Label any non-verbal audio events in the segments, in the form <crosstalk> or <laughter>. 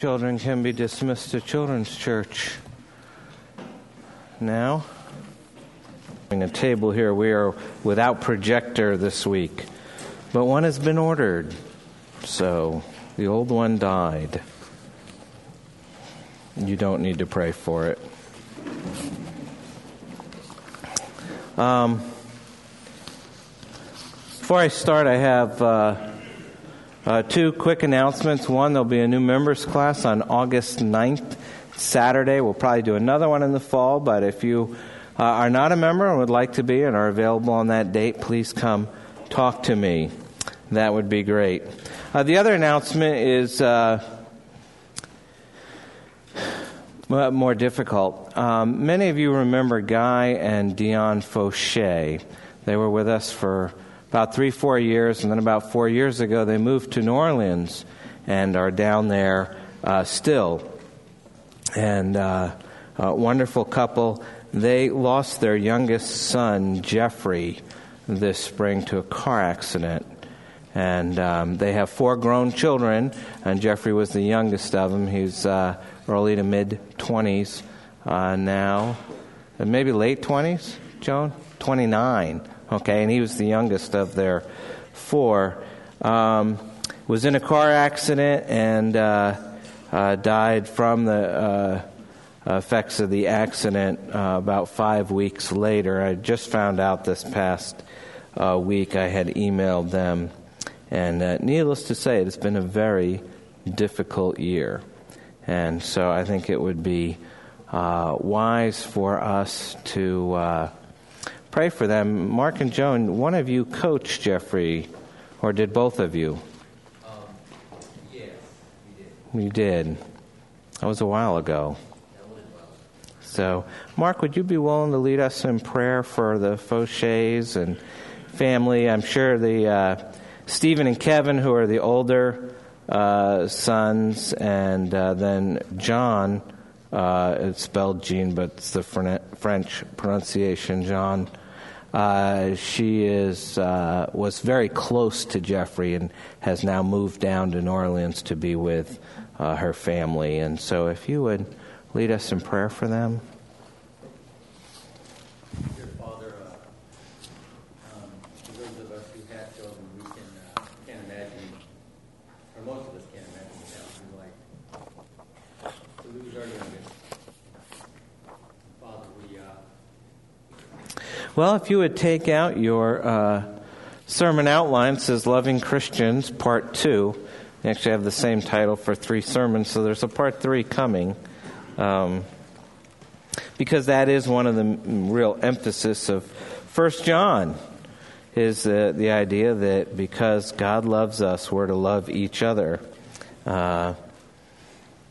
Children can be dismissed to Children's Church. Now, a table here, we are without projector this week, but one has been ordered. So the old one died. You don't need to pray for it. Um, before I start, I have. Uh, uh, two quick announcements. One, there'll be a new members class on August 9th, Saturday. We'll probably do another one in the fall, but if you uh, are not a member and would like to be and are available on that date, please come talk to me. That would be great. Uh, the other announcement is uh, more difficult. Um, many of you remember Guy and Dion Fauché. They were with us for about three, four years, and then about four years ago, they moved to New Orleans and are down there uh, still. And uh, a wonderful couple. They lost their youngest son, Jeffrey, this spring to a car accident. And um, they have four grown children, and Jeffrey was the youngest of them. He's uh, early to mid 20s uh, now, maybe late 20s, Joan? 29 okay, and he was the youngest of their four. Um, was in a car accident and uh, uh, died from the uh, effects of the accident uh, about five weeks later. I just found out this past uh, week. I had emailed them, and needless to say, it's been a very difficult year. And so I think it would be wise for us to pray for them. Mark and Joan, one of you coached Jeffrey, or did both of you? Um, yes, we did. We did. That was a while ago. So, Mark, would you be willing to lead us in prayer for the Fauchés and family? I'm sure the uh, Stephen and Kevin, who are the older uh, sons, and uh, then John. Uh, it's spelled Jean, but it's the French pronunciation, John. Uh, she is uh, was very close to Jeffrey and has now moved down to New Orleans to be with uh, her family. And so, if you would lead us in prayer for them. Well, if you would take out your uh, sermon outline, says Loving Christians, Part 2. We actually have the same title for three sermons, so there's a Part 3 coming. Um, because that is one of the real emphasis of First John is uh, the idea that because God loves us, we're to love each other. Uh,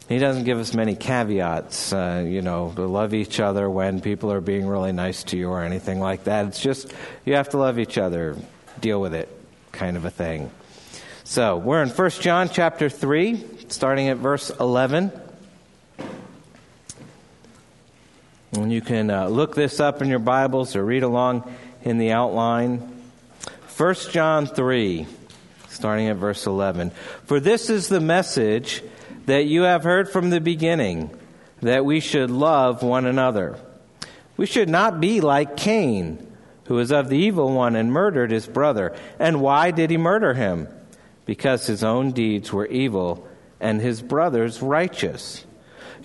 he doesn't give us many caveats, uh, you know, love each other when people are being really nice to you or anything like that. It's just you have to love each other, deal with it, kind of a thing. So we're in 1 John chapter 3, starting at verse 11. And you can uh, look this up in your Bibles or read along in the outline. 1 John 3, starting at verse 11. For this is the message that you have heard from the beginning, that we should love one another. We should not be like Cain, who was of the evil one and murdered his brother. And why did he murder him? Because his own deeds were evil and his brother's righteous.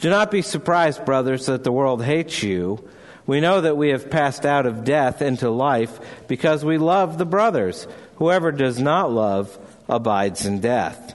Do not be surprised, brothers, that the world hates you. We know that we have passed out of death into life because we love the brothers. Whoever does not love abides in death.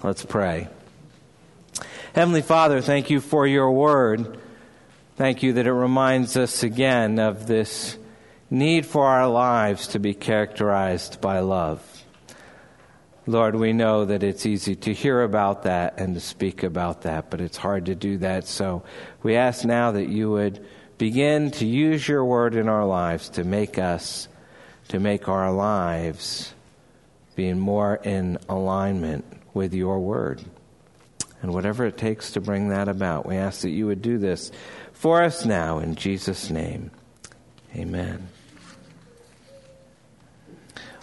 Let's pray. Heavenly Father, thank you for your word. Thank you that it reminds us again of this need for our lives to be characterized by love. Lord, we know that it's easy to hear about that and to speak about that, but it's hard to do that. So we ask now that you would begin to use your word in our lives to make us, to make our lives being more in alignment with your word. And whatever it takes to bring that about, we ask that you would do this for us now in Jesus' name. Amen.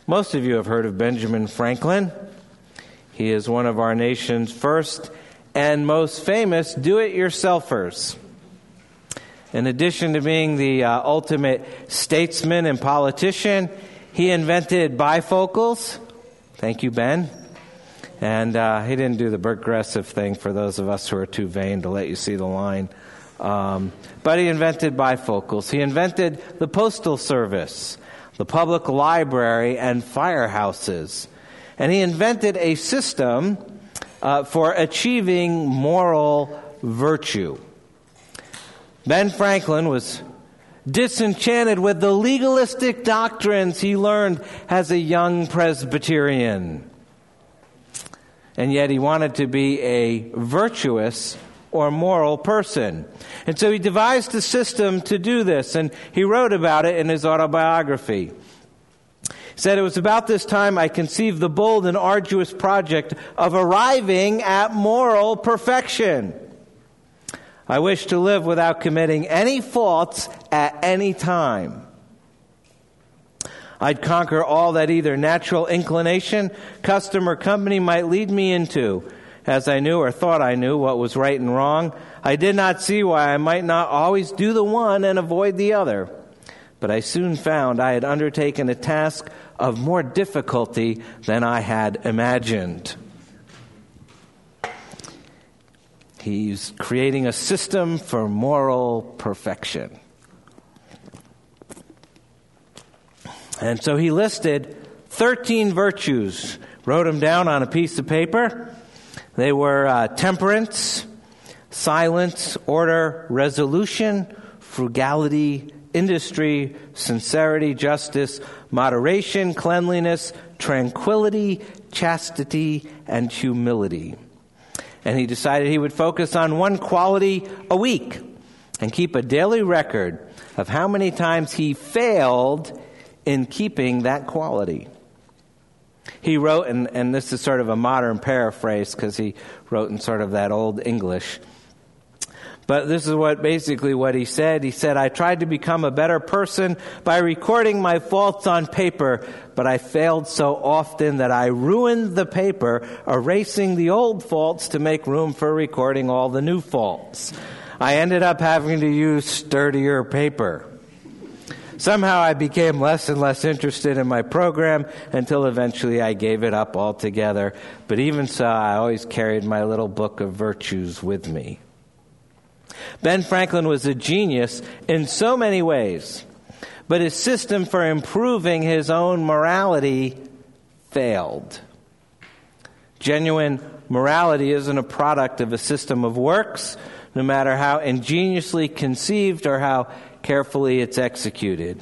Most of you have heard of Benjamin Franklin. He is one of our nation's first and most famous do it yourselfers. In addition to being the uh, ultimate statesman and politician, he invented bifocals. Thank you, Ben. And uh, he didn't do the progressive thing for those of us who are too vain to let you see the line. Um, but he invented bifocals. He invented the postal service the public library, and firehouses. And he invented a system uh, for achieving moral virtue. Ben Franklin was disenchanted with the legalistic doctrines he learned as a young Presbyterian. And yet he wanted to be a virtuous or moral person. And so he devised a system to do this, and he wrote about it in his autobiography. He said, It was about this time I conceived the bold and arduous project of arriving at moral perfection. I wish to live without committing any faults at any time. I'd conquer all that either natural inclination, custom, or company might lead me into as I knew or thought I knew what was right and wrong. I did not see why I might not always do the one and avoid the other. But I soon found I had undertaken a task of more difficulty than I had imagined. He's creating a system for moral perfection. And so he listed 13 virtues, wrote them down on a piece of paper, they were uh, temperance, silence, order, resolution, frugality, industry, sincerity, justice, moderation, cleanliness, tranquility, chastity, and humility. And he decided he would focus on one quality a week and keep a daily record of how many times he failed in keeping that quality. He wrote, and, and this is sort of a modern paraphrase because he wrote in sort of that old English. But this is what basically what he said. He said, I tried to become a better person by recording my faults on paper, but I failed so often that I ruined the paper, erasing the old faults to make room for recording all the new faults. I ended up having to use sturdier paper. Somehow I became less and less interested in my program until eventually I gave it up altogether. But even so, I always carried my little book of virtues with me. Ben Franklin was a genius in so many ways, but his system for improving his own morality failed. Genuine morality isn't a product of a system of works, no matter how ingeniously conceived or how carefully it's executed.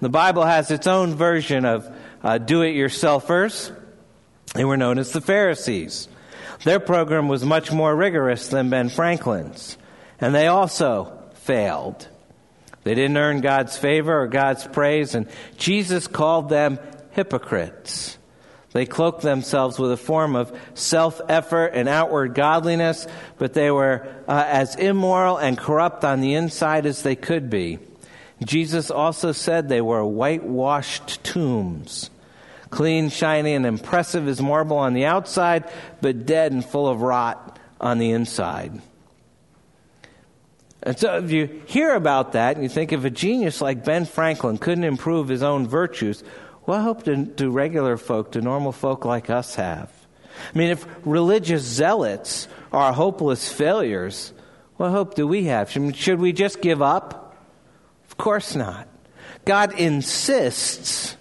The Bible has its own version of uh, do it yourselfers. They were known as the Pharisees. Their program was much more rigorous than Ben Franklin's, and they also failed. They didn't earn God's favor or God's praise, and Jesus called them hypocrites. They cloaked themselves with a form of self effort and outward godliness, but they were uh, as immoral and corrupt on the inside as they could be. Jesus also said they were whitewashed tombs, clean, shiny, and impressive as marble on the outside, but dead and full of rot on the inside. And so if you hear about that and you think if a genius like Ben Franklin couldn't improve his own virtues, what hope do, do regular folk, do normal folk like us have? I mean, if religious zealots are hopeless failures, what hope do we have? Should we just give up? Of course not. God insists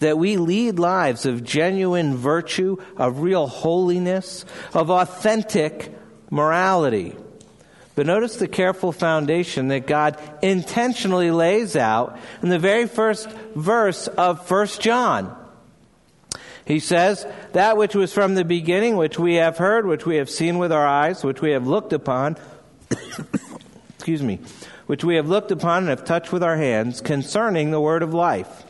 that we lead lives of genuine virtue, of real holiness, of authentic morality. But notice the careful foundation that God intentionally lays out in the very first verse of 1 John. He says, That which was from the beginning, which we have heard, which we have seen with our eyes, which we have looked upon, <coughs> excuse me, which we have looked upon and have touched with our hands concerning the word of life.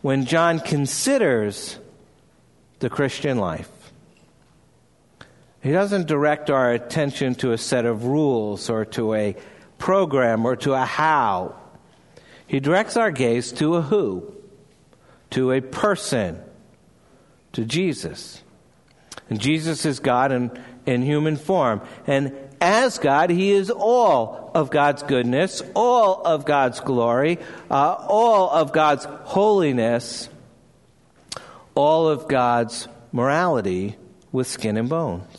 When John considers the Christian life, he doesn't direct our attention to a set of rules or to a program or to a how. He directs our gaze to a who to a person, to Jesus. And Jesus is God in, in human form. And as God, He is all of God's goodness, all of God's glory, uh, all of God's holiness, all of God's morality with skin and bones.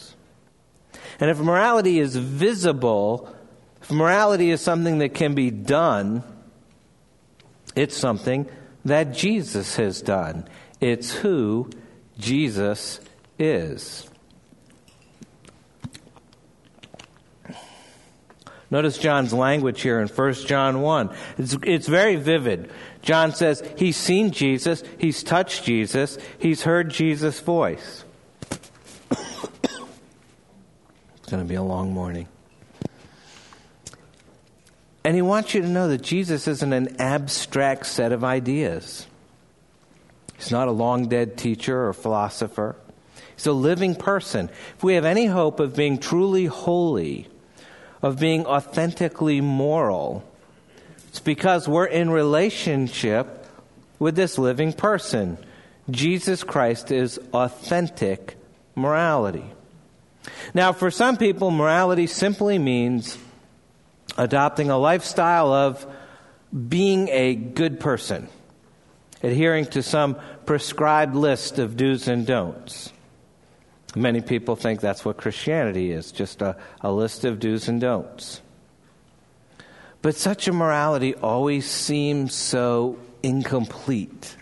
And if morality is visible, if morality is something that can be done, it's something that Jesus has done. It's who Jesus is. Notice John's language here in 1 John 1. It's, it's very vivid. John says he's seen Jesus, he's touched Jesus, he's heard Jesus' voice. it's going to be a long morning. And he wants you to know that Jesus isn't an abstract set of ideas. He's not a long dead teacher or philosopher. He's a living person. If we have any hope of being truly holy, of being authentically moral, it's because we're in relationship with this living person. Jesus Christ is authentic morality. Now, for some people, morality simply means adopting a lifestyle of being a good person, adhering to some prescribed list of do's and don'ts. Many people think that's what Christianity is just a, a list of do's and don'ts. But such a morality always seems so incomplete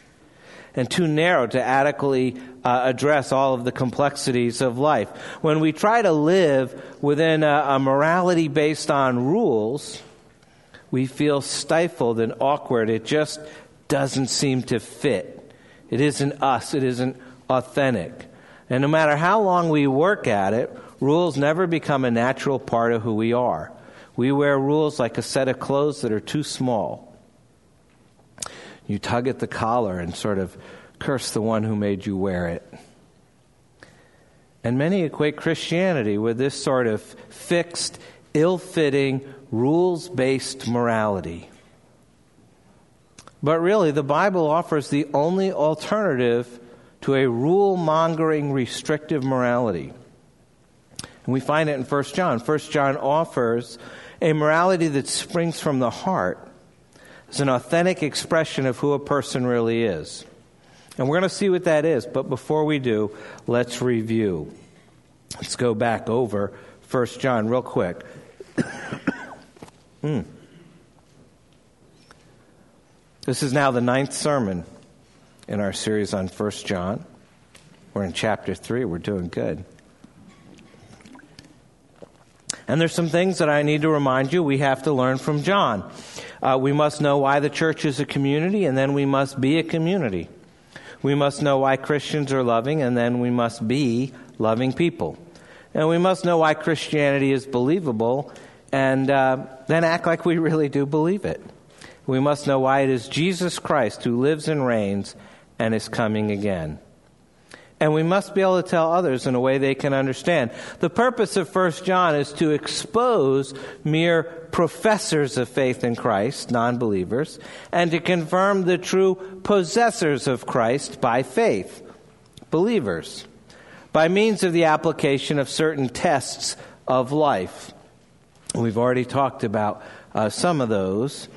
and too narrow to adequately uh, address all of the complexities of life. When we try to live within a, a morality based on rules, we feel stifled and awkward. It just doesn't seem to fit. It isn't us, it isn't authentic. And no matter how long we work at it, rules never become a natural part of who we are. We wear rules like a set of clothes that are too small. You tug at the collar and sort of curse the one who made you wear it. And many equate Christianity with this sort of fixed, ill fitting, rules based morality. But really, the Bible offers the only alternative to a rule mongering, restrictive morality. And we find it in 1 John. 1 John offers a morality that springs from the heart as an authentic expression of who a person really is. And we're going to see what that is. But before we do, let's review. Let's go back over 1 John real quick. <coughs> hmm. This is now the ninth sermon in our series on 1 John. We're in chapter 3. We're doing good. And there's some things that I need to remind you we have to learn from John. Uh, we must know why the church is a community, and then we must be a community. We must know why Christians are loving, and then we must be loving people. And we must know why Christianity is believable, and uh, then act like we really do believe it. We must know why it is Jesus Christ who lives and reigns and is coming again. And we must be able to tell others in a way they can understand. The purpose of 1 John is to expose mere professors of faith in Christ, non believers, and to confirm the true possessors of Christ by faith, believers, by means of the application of certain tests of life. We've already talked about uh, some of those.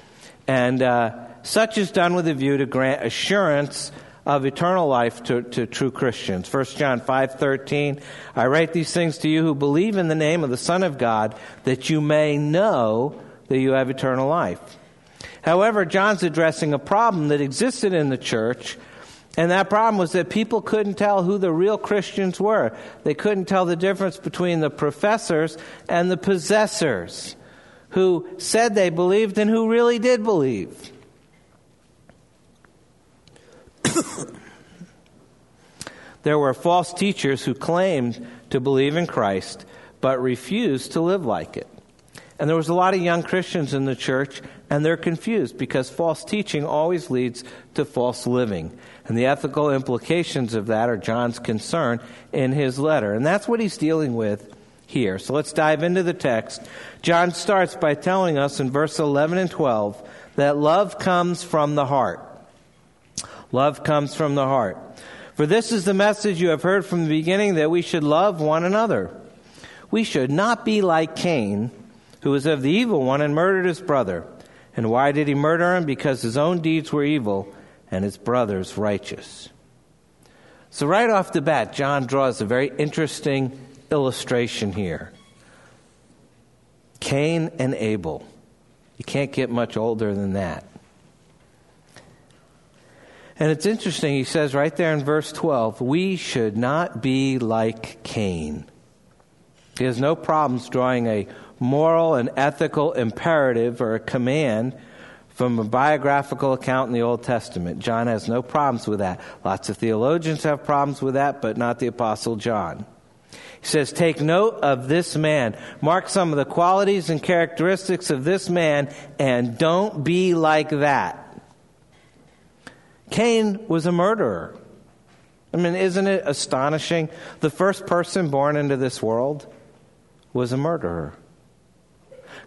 And uh, such is done with a view to grant assurance of eternal life to, to true Christians. 1 John 5:13 I write these things to you who believe in the name of the Son of God that you may know that you have eternal life. However, John's addressing a problem that existed in the church and that problem was that people couldn't tell who the real Christians were. They couldn't tell the difference between the professors and the possessors who said they believed and who really did believe. <coughs> There were false teachers who claimed to believe in Christ, but refused to live like it. And there was a lot of young Christians in the church, and they're confused because false teaching always leads to false living. And the ethical implications of that are John's concern in his letter. And that's what he's dealing with here. So let's dive into the text. John starts by telling us in verse 11 and 12 that love comes from the heart. Love comes from the heart. For this is the message you have heard from the beginning that we should love one another. We should not be like Cain, who was of the evil one and murdered his brother. And why did he murder him? Because his own deeds were evil and his brother's righteous. So, right off the bat, John draws a very interesting illustration here Cain and Abel. You can't get much older than that. And it's interesting, he says right there in verse 12, we should not be like Cain. He has no problems drawing a moral and ethical imperative or a command from a biographical account in the Old Testament. John has no problems with that. Lots of theologians have problems with that, but not the Apostle John. He says, Take note of this man. Mark some of the qualities and characteristics of this man, and don't be like that. Cain was a murderer. I mean, isn't it astonishing? The first person born into this world was a murderer.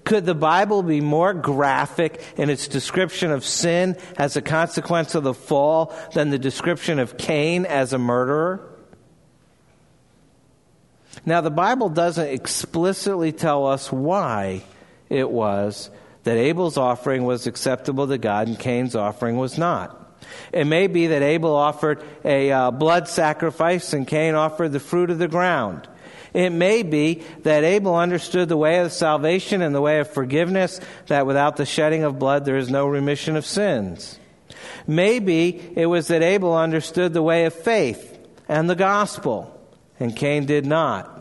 Could the Bible be more graphic in its description of sin as a consequence of the fall than the description of Cain as a murderer? Now, the Bible doesn't explicitly tell us why it was that Abel's offering was acceptable to God and Cain's offering was not. It may be that Abel offered a uh, blood sacrifice and Cain offered the fruit of the ground. It may be that Abel understood the way of salvation and the way of forgiveness, that without the shedding of blood there is no remission of sins. Maybe it was that Abel understood the way of faith and the gospel, and Cain did not.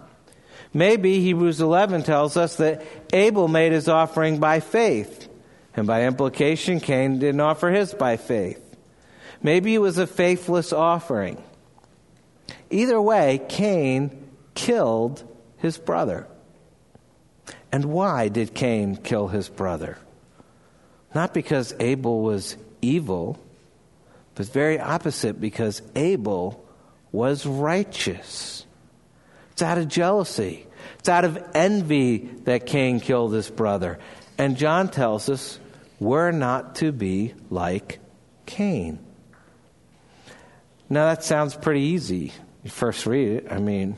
Maybe Hebrews 11 tells us that Abel made his offering by faith, and by implication, Cain didn't offer his by faith. Maybe it was a faithless offering. Either way, Cain killed his brother. And why did Cain kill his brother? Not because Abel was evil, but very opposite, because Abel was righteous. It's out of jealousy, it's out of envy that Cain killed his brother. And John tells us we're not to be like Cain. Now, that sounds pretty easy. You first read it. I mean,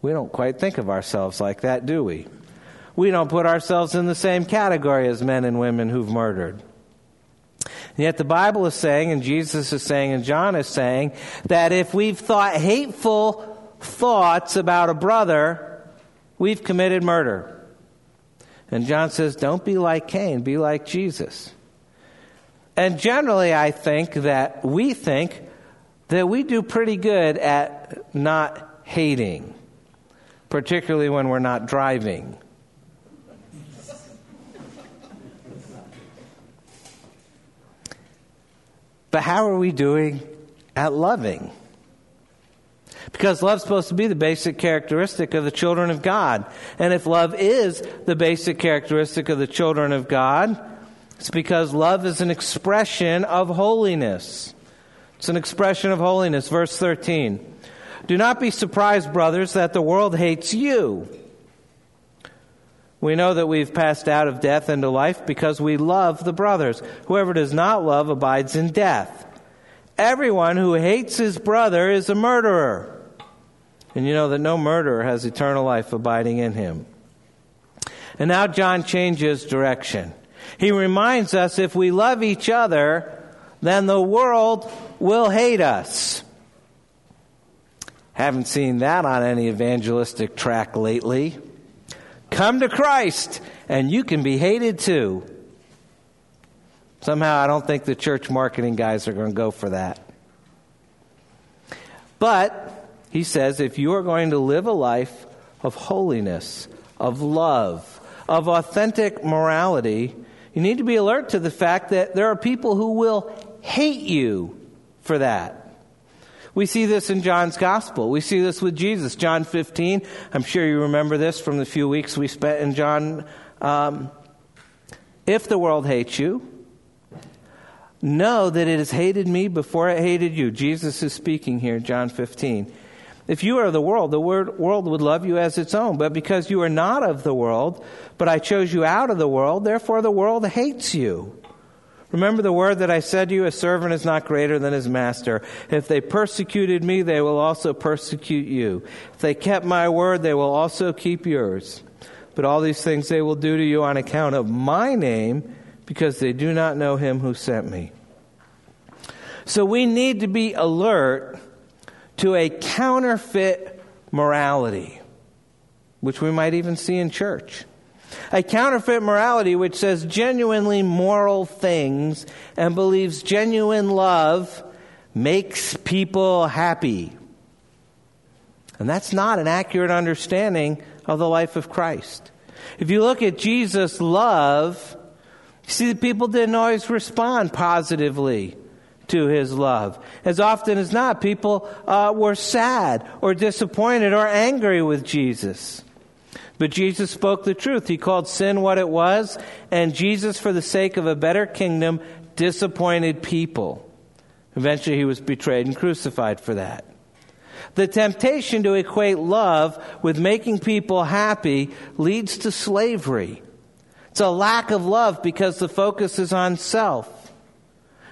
we don't quite think of ourselves like that, do we? We don't put ourselves in the same category as men and women who've murdered. And yet the Bible is saying, and Jesus is saying, and John is saying, that if we've thought hateful thoughts about a brother, we've committed murder. And John says, don't be like Cain, be like Jesus. And generally, I think that we think that we do pretty good at not hating, particularly when we're not driving. But how are we doing at loving? Because love's supposed to be the basic characteristic of the children of God. And if love is the basic characteristic of the children of God, it's because love is an expression of holiness. It's an expression of holiness. Verse 13. Do not be surprised, brothers, that the world hates you. We know that we've passed out of death into life because we love the brothers. Whoever does not love abides in death. Everyone who hates his brother is a murderer. And you know that no murderer has eternal life abiding in him. And now John changes direction. He reminds us if we love each other, then the world will hate us. Haven't seen that on any evangelistic track lately. Come to Christ and you can be hated too. Somehow I don't think the church marketing guys are going to go for that. But he says if you are going to live a life of holiness, of love, of authentic morality, you need to be alert to the fact that there are people who will hate you for that. We see this in John's gospel. We see this with Jesus. John 15, I'm sure you remember this from the few weeks we spent in John. Um, if the world hates you, know that it has hated me before it hated you. Jesus is speaking here, John 15. If you are the world, the world would love you as its own. But because you are not of the world, but I chose you out of the world, therefore the world hates you. Remember the word that I said to you, a servant is not greater than his master. If they persecuted me, they will also persecute you. If they kept my word, they will also keep yours. But all these things they will do to you on account of my name, because they do not know him who sent me. So we need to be alert to a counterfeit morality, which we might even see in church. A counterfeit morality which says genuinely moral things and believes genuine love makes people happy. And that's not an accurate understanding of the life of Christ. If you look at Jesus' love, you see that people didn't always respond positively to his love. As often as not, people uh, were sad or disappointed or angry with Jesus. But Jesus spoke the truth. He called sin what it was, and Jesus, for the sake of a better kingdom, disappointed people. Eventually, he was betrayed and crucified for that. The temptation to equate love with making people happy leads to slavery. It's a lack of love because the focus is on self.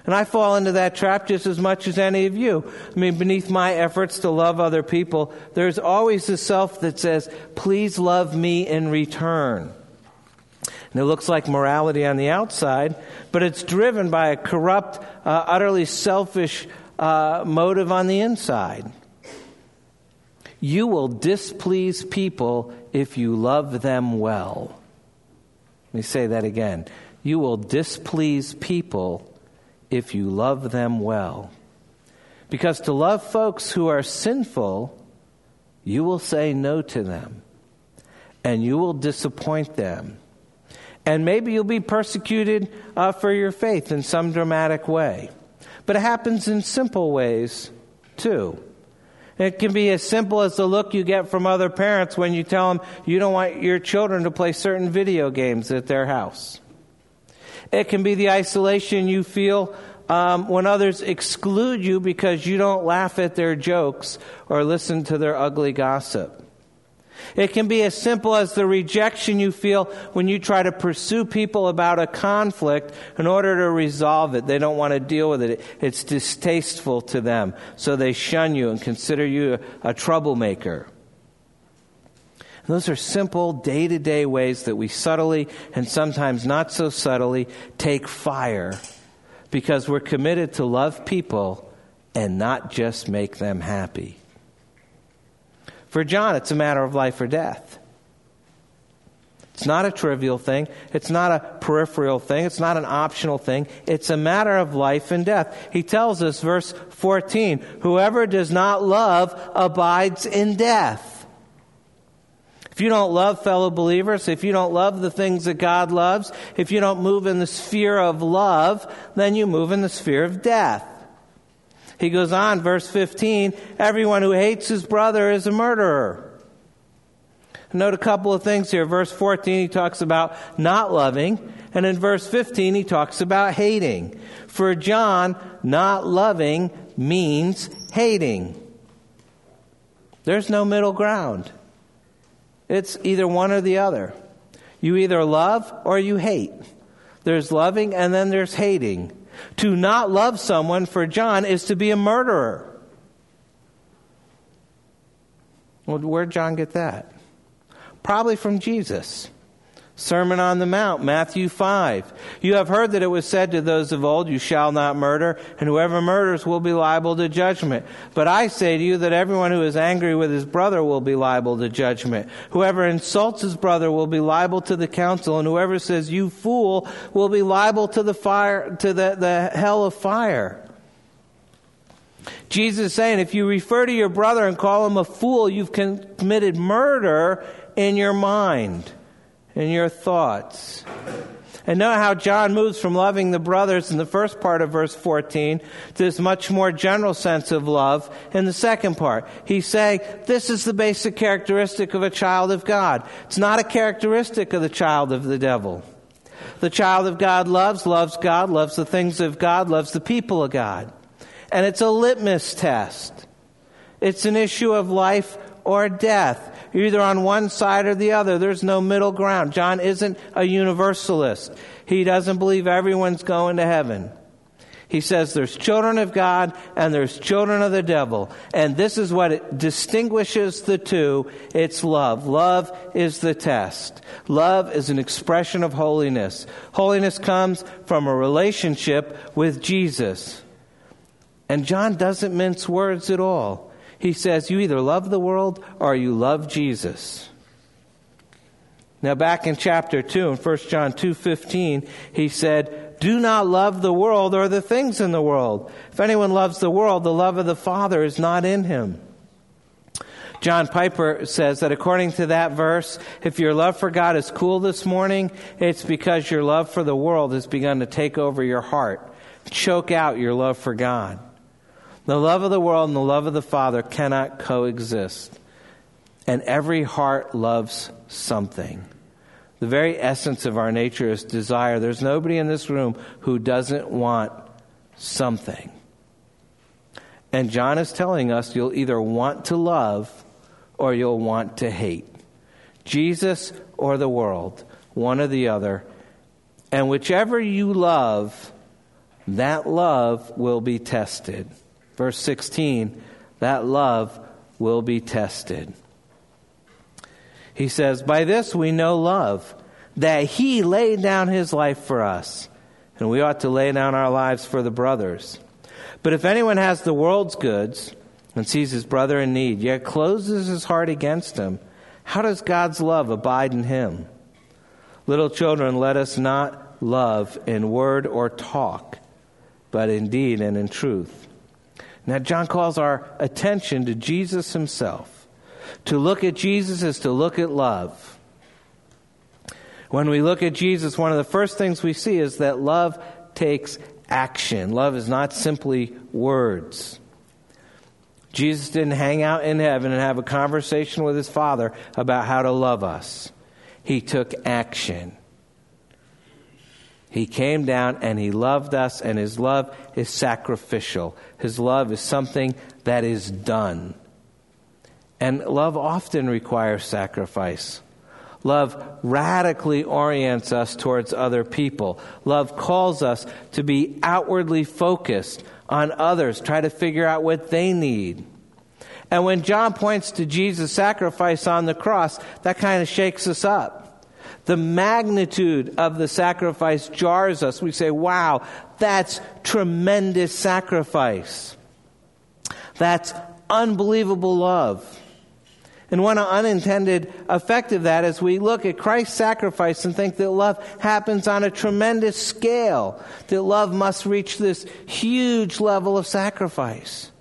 And I fall into that trap just as much as any of you. I mean, beneath my efforts to love other people, there's always a self that says, please love me in return. And it looks like morality on the outside, but it's driven by a corrupt, uh, utterly selfish uh, motive on the inside. You will displease people if you love them well. Let me say that again. You will displease people if you love them well. Because to love folks who are sinful, you will say no to them and you will disappoint them. And maybe you'll be persecuted uh, for your faith in some dramatic way. But it happens in simple ways too. It can be as simple as the look you get from other parents when you tell them you don't want your children to play certain video games at their house. It can be the isolation you feel um, when others exclude you because you don't laugh at their jokes or listen to their ugly gossip. It can be as simple as the rejection you feel when you try to pursue people about a conflict in order to resolve it. They don't want to deal with it. It's distasteful to them. So they shun you and consider you a, troublemaker. Those are simple day to day ways that we subtly and sometimes not so subtly take fire because we're committed to love people and not just make them happy. For John, it's a matter of life or death. It's not a trivial thing. It's not a peripheral thing. It's not an optional thing. It's a matter of life and death. He tells us, verse 14, whoever does not love abides in death. If you don't love fellow believers, if you don't love the things that God loves, if you don't move in the sphere of love, then you move in the sphere of death. He goes on, verse 15, everyone who hates his brother is a murderer. Note a couple of things here. Verse 14, he talks about not loving. And in verse 15, he talks about hating. For John, not loving means hating. There's no middle ground. It's either one or the other. You either love or you hate. There's loving and then there's hating. To not love someone for John is to be a murderer. Well, where'd John get that? Probably from Jesus. Sermon on the Mount, Matthew 5. You have heard that it was said to those of old, You shall not murder, and whoever murders will be liable to judgment. But I say to you that everyone who is angry with his brother will be liable to judgment. Whoever insults his brother will be liable to the council, and whoever says, You fool, will be liable to the fire, to the, the hell of fire. Jesus is saying, if you refer to your brother and call him a fool, you've committed murder in your mind in your thoughts. And note how John moves from loving the brothers in the first part of verse 14 to this much more general sense of love in the second part. He's saying this is the basic characteristic of a child of God. It's not a characteristic of the child of the devil. The child of God loves, loves God, loves the things of God, loves the people of God. And it's a litmus test. It's an issue of life or death. You're either on one side or the other. There's no middle ground. John isn't a universalist. He doesn't believe everyone's going to heaven. He says there's children of God and there's children of the devil. And this is what distinguishes the two. It's love. Love is the test. Love is an expression of holiness. Holiness comes from a relationship with Jesus. And John doesn't mince words at all. He says you either love the world or you love Jesus. Now back in chapter 2 in 1 John 2:15, he said, "Do not love the world or the things in the world. If anyone loves the world, the love of the Father is not in him." John Piper says that according to that verse, if your love for God is cool this morning, it's because your love for the world has begun to take over your heart, choke out your love for God. The love of the world and the love of the Father cannot coexist. And every heart loves something. The very essence of our nature is desire. There's nobody in this room who doesn't want something. And John is telling us you'll either want to love or you'll want to hate. Jesus or the world, one or the other. And whichever you love, that love will be tested. Verse 16, that love will be tested. He says, By this we know love, that he laid down his life for us, and we ought to lay down our lives for the brothers. But if anyone has the world's goods and sees his brother in need, yet closes his heart against him, how does God's love abide in him? Little children, let us not love in word or talk, but in deed and in truth. Now, John calls our attention to Jesus himself. To look at Jesus is to look at love. When we look at Jesus, one of the first things we see is that love takes action. Love is not simply words. Jesus didn't hang out in heaven and have a conversation with his Father about how to love us. He took action. He came down and he loved us, and his love is sacrificial. His love is something that is done. And love often requires sacrifice. Love radically orients us towards other people. Love calls us to be outwardly focused on others, try to figure out what they need. And when John points to Jesus' sacrifice on the cross, that kind of shakes us up. The magnitude of the sacrifice jars us. We say, wow, that's tremendous sacrifice. That's unbelievable love. And one unintended effect of that is we look at Christ's sacrifice and think that love happens on a tremendous scale, that love must reach this huge level of sacrifice.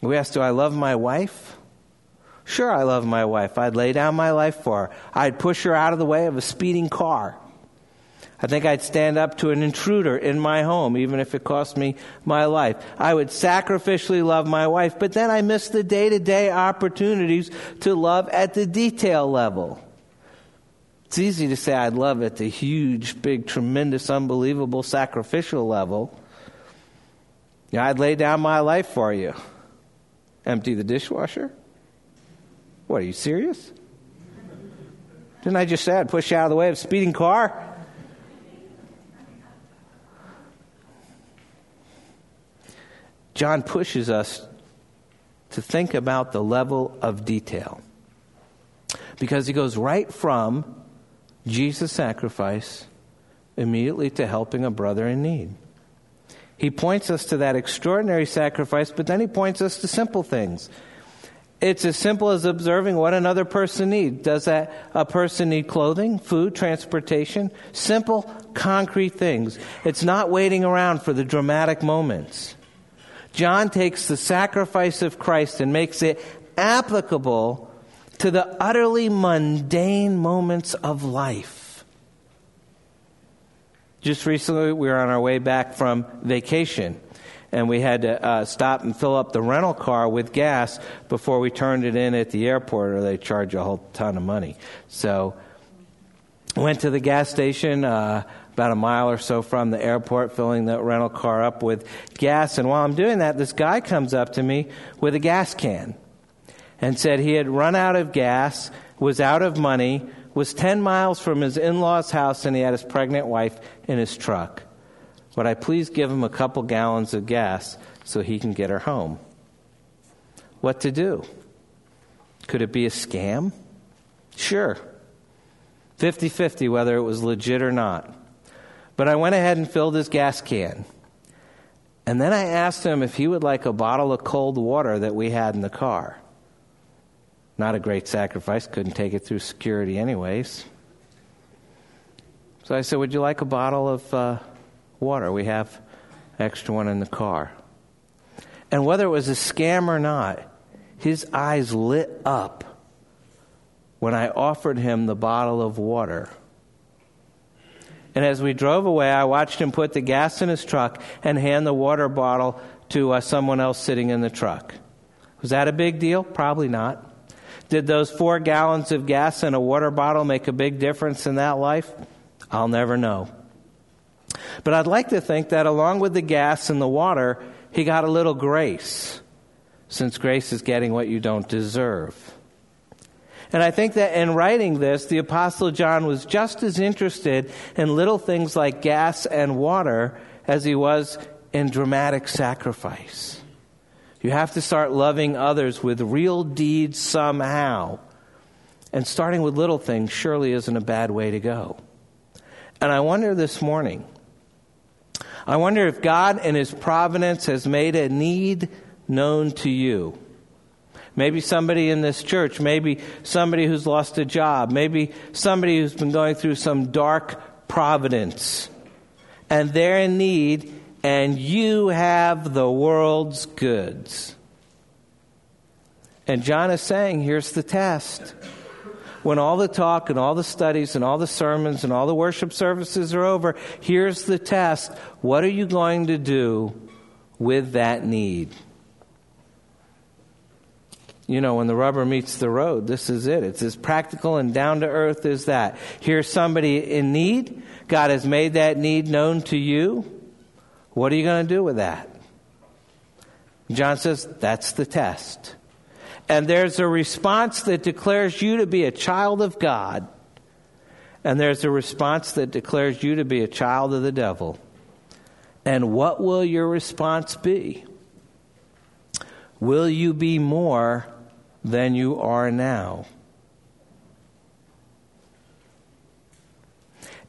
We ask, Do I love my wife? Sure, I love my wife. I'd lay down my life for her. I'd push her out of the way of a speeding car. I think I'd stand up to an intruder in my home, even if it cost me my life. I would sacrificially love my wife, but then I miss the day to day opportunities to love at the detail level. It's easy to say I'd love at the huge, big, tremendous, unbelievable, sacrificial level. Yeah, I'd lay down my life for you. Empty the dishwasher? What, are you serious? Didn't I just say I'd push you out of the way of a speeding car? John pushes us to think about the level of detail. Because he goes right from Jesus' sacrifice immediately to helping a brother in need. He points us to that extraordinary sacrifice, but then he points us to simple things. It's as simple as observing what another person needs. Does that a person need clothing, food, transportation? Simple, concrete things. It's not waiting around for the dramatic moments. John takes the sacrifice of Christ and makes it applicable to the utterly mundane moments of life. Just recently, we were on our way back from vacation, and we had to uh, stop and fill up the rental car with gas before we turned it in at the airport, or they charge a whole ton of money. So, went to the gas station. Uh, about a mile or so from the airport, filling the rental car up with gas. And while I'm doing that, this guy comes up to me with a gas can and said he had run out of gas, was out of money, was 10 miles from his in law's house, and he had his pregnant wife in his truck. Would I please give him a couple gallons of gas so he can get her home? What to do? Could it be a scam? Sure. 50 50 whether it was legit or not. But I went ahead and filled his gas can. And then I asked him if he would like a bottle of cold water that we had in the car. Not a great sacrifice, couldn't take it through security, anyways. So I said, Would you like a bottle of uh, water? We have extra one in the car. And whether it was a scam or not, his eyes lit up when I offered him the bottle of water. And as we drove away, I watched him put the gas in his truck and hand the water bottle to uh, someone else sitting in the truck. Was that a big deal? Probably not. Did those four gallons of gas in a water bottle make a big difference in that life? I'll never know. But I'd like to think that along with the gas and the water, he got a little grace, since grace is getting what you don't deserve. And I think that in writing this, the Apostle John was just as interested in little things like gas and water as he was in dramatic sacrifice. You have to start loving others with real deeds somehow. And starting with little things surely isn't a bad way to go. And I wonder this morning, I wonder if God in His providence has made a need known to you. Maybe somebody in this church, maybe somebody who's lost a job, maybe somebody who's been going through some dark providence. And they're in need, and you have the world's goods. And John is saying, here's the test. When all the talk and all the studies and all the sermons and all the worship services are over, here's the test. What are you going to do with that need? you know, when the rubber meets the road, this is it. It's as practical and down to earth as that. Here's somebody in need. God has made that need known to you. What are you going to do with that? John says that's the test. And there's a response that declares you to be a child of God. And there's a response that declares you to be a child of the devil. And what will your response be? Will you be more than you are now.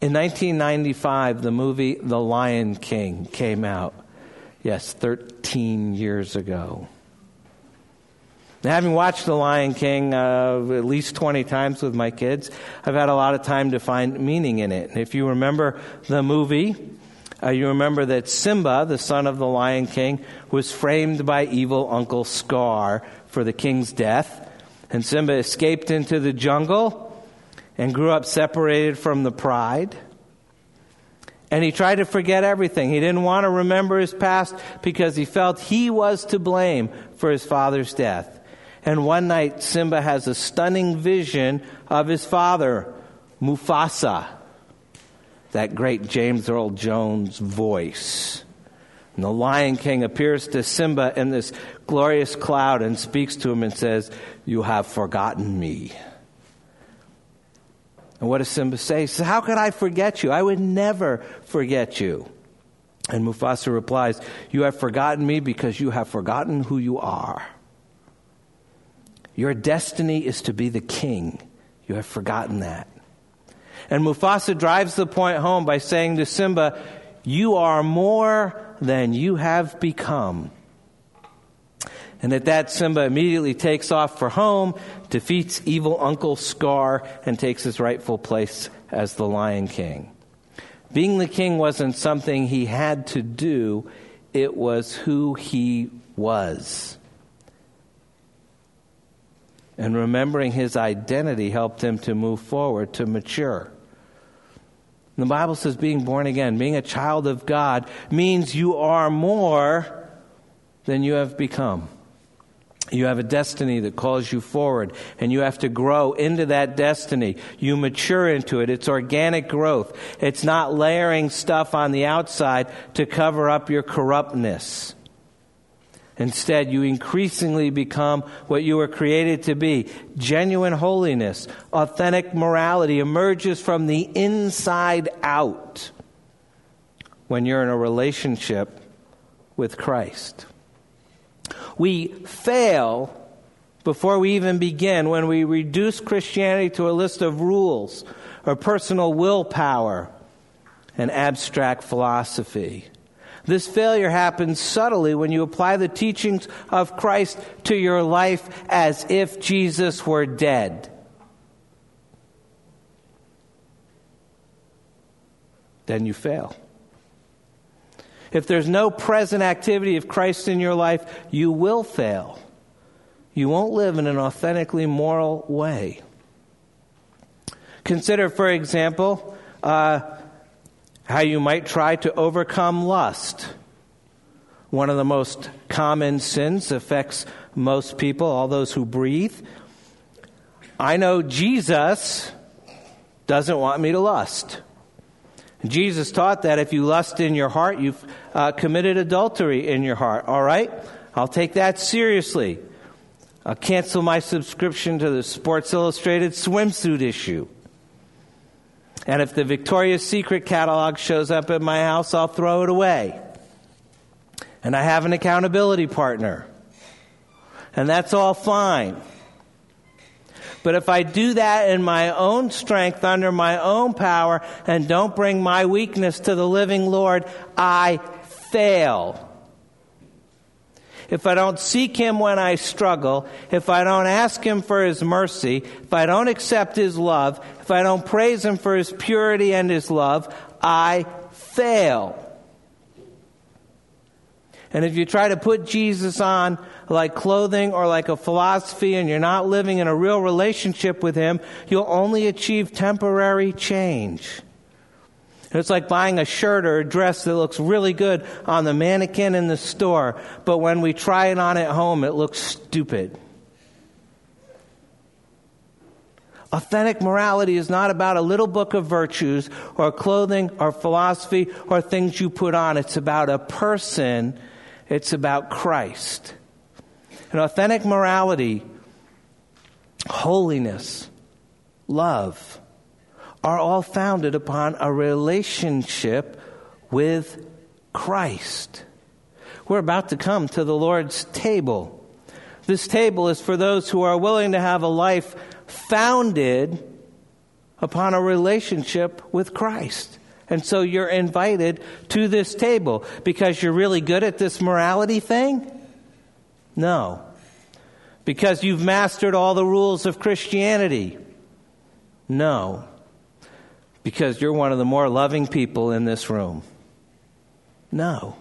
In 1995, the movie The Lion King came out. Yes, 13 years ago. Having watched The Lion King uh, at least 20 times with my kids, I've had a lot of time to find meaning in it. If you remember the movie, uh, you remember that Simba, the son of the Lion King, was framed by evil Uncle Scar for the king's death. And Simba escaped into the jungle and grew up separated from the pride. And he tried to forget everything. He didn't want to remember his past because he felt he was to blame for his father's death. And one night, Simba has a stunning vision of his father, Mufasa, that great James Earl Jones voice. And the Lion King appears to Simba in this glorious cloud and speaks to him and says, You have forgotten me. And what does Simba say? He says, How could I forget you? I would never forget you. And Mufasa replies, You have forgotten me because you have forgotten who you are. Your destiny is to be the king. You have forgotten that. And Mufasa drives the point home by saying to Simba, You are more than you have become. And at that, Simba immediately takes off for home, defeats evil Uncle Scar, and takes his rightful place as the Lion King. Being the king wasn't something he had to do, it was who he was. And remembering his identity helped him to move forward, to mature. The Bible says being born again, being a child of God, means you are more than you have become. You have a destiny that calls you forward, and you have to grow into that destiny. You mature into it. It's organic growth. It's not layering stuff on the outside to cover up your corruptness. Instead, you increasingly become what you were created to be. Genuine holiness, authentic morality emerges from the inside out when you're in a relationship with Christ. We fail before we even begin when we reduce Christianity to a list of rules or personal willpower and abstract philosophy. This failure happens subtly when you apply the teachings of Christ to your life as if Jesus were dead. Then you fail. If there's no present activity of Christ in your life, you will fail. You won't live in an authentically moral way. Consider, for example, uh, how you might try to overcome lust. One of the most common sins affects most people, all those who breathe. I know Jesus doesn't want me to lust. Jesus taught that if you lust in your heart, you've uh, committed adultery in your heart. All right? I'll take that seriously. I'll cancel my subscription to the Sports Illustrated swimsuit issue. And if the Victoria's Secret catalog shows up at my house, I'll throw it away. And I have an accountability partner. And that's all fine. But if I do that in my own strength, under my own power, and don't bring my weakness to the living Lord, I fail. If I don't seek Him when I struggle, if I don't ask Him for His mercy, if I don't accept His love, if I don't praise Him for His purity and His love, I fail. And if you try to put Jesus on like clothing or like a philosophy and you're not living in a real relationship with Him, you'll only achieve temporary change. It's like buying a shirt or a dress that looks really good on the mannequin in the store, but when we try it on at home, it looks stupid. Authentic morality is not about a little book of virtues or clothing or philosophy or things you put on. It's about a person. It's about Christ. And authentic morality, holiness, love, are all founded upon a relationship with Christ. We're about to come to the Lord's table. This table is for those who are willing to have a life founded upon a relationship with Christ. And so you're invited to this table because you're really good at this morality thing? No. Because you've mastered all the rules of Christianity? No because you're one of the more loving people in this room. No.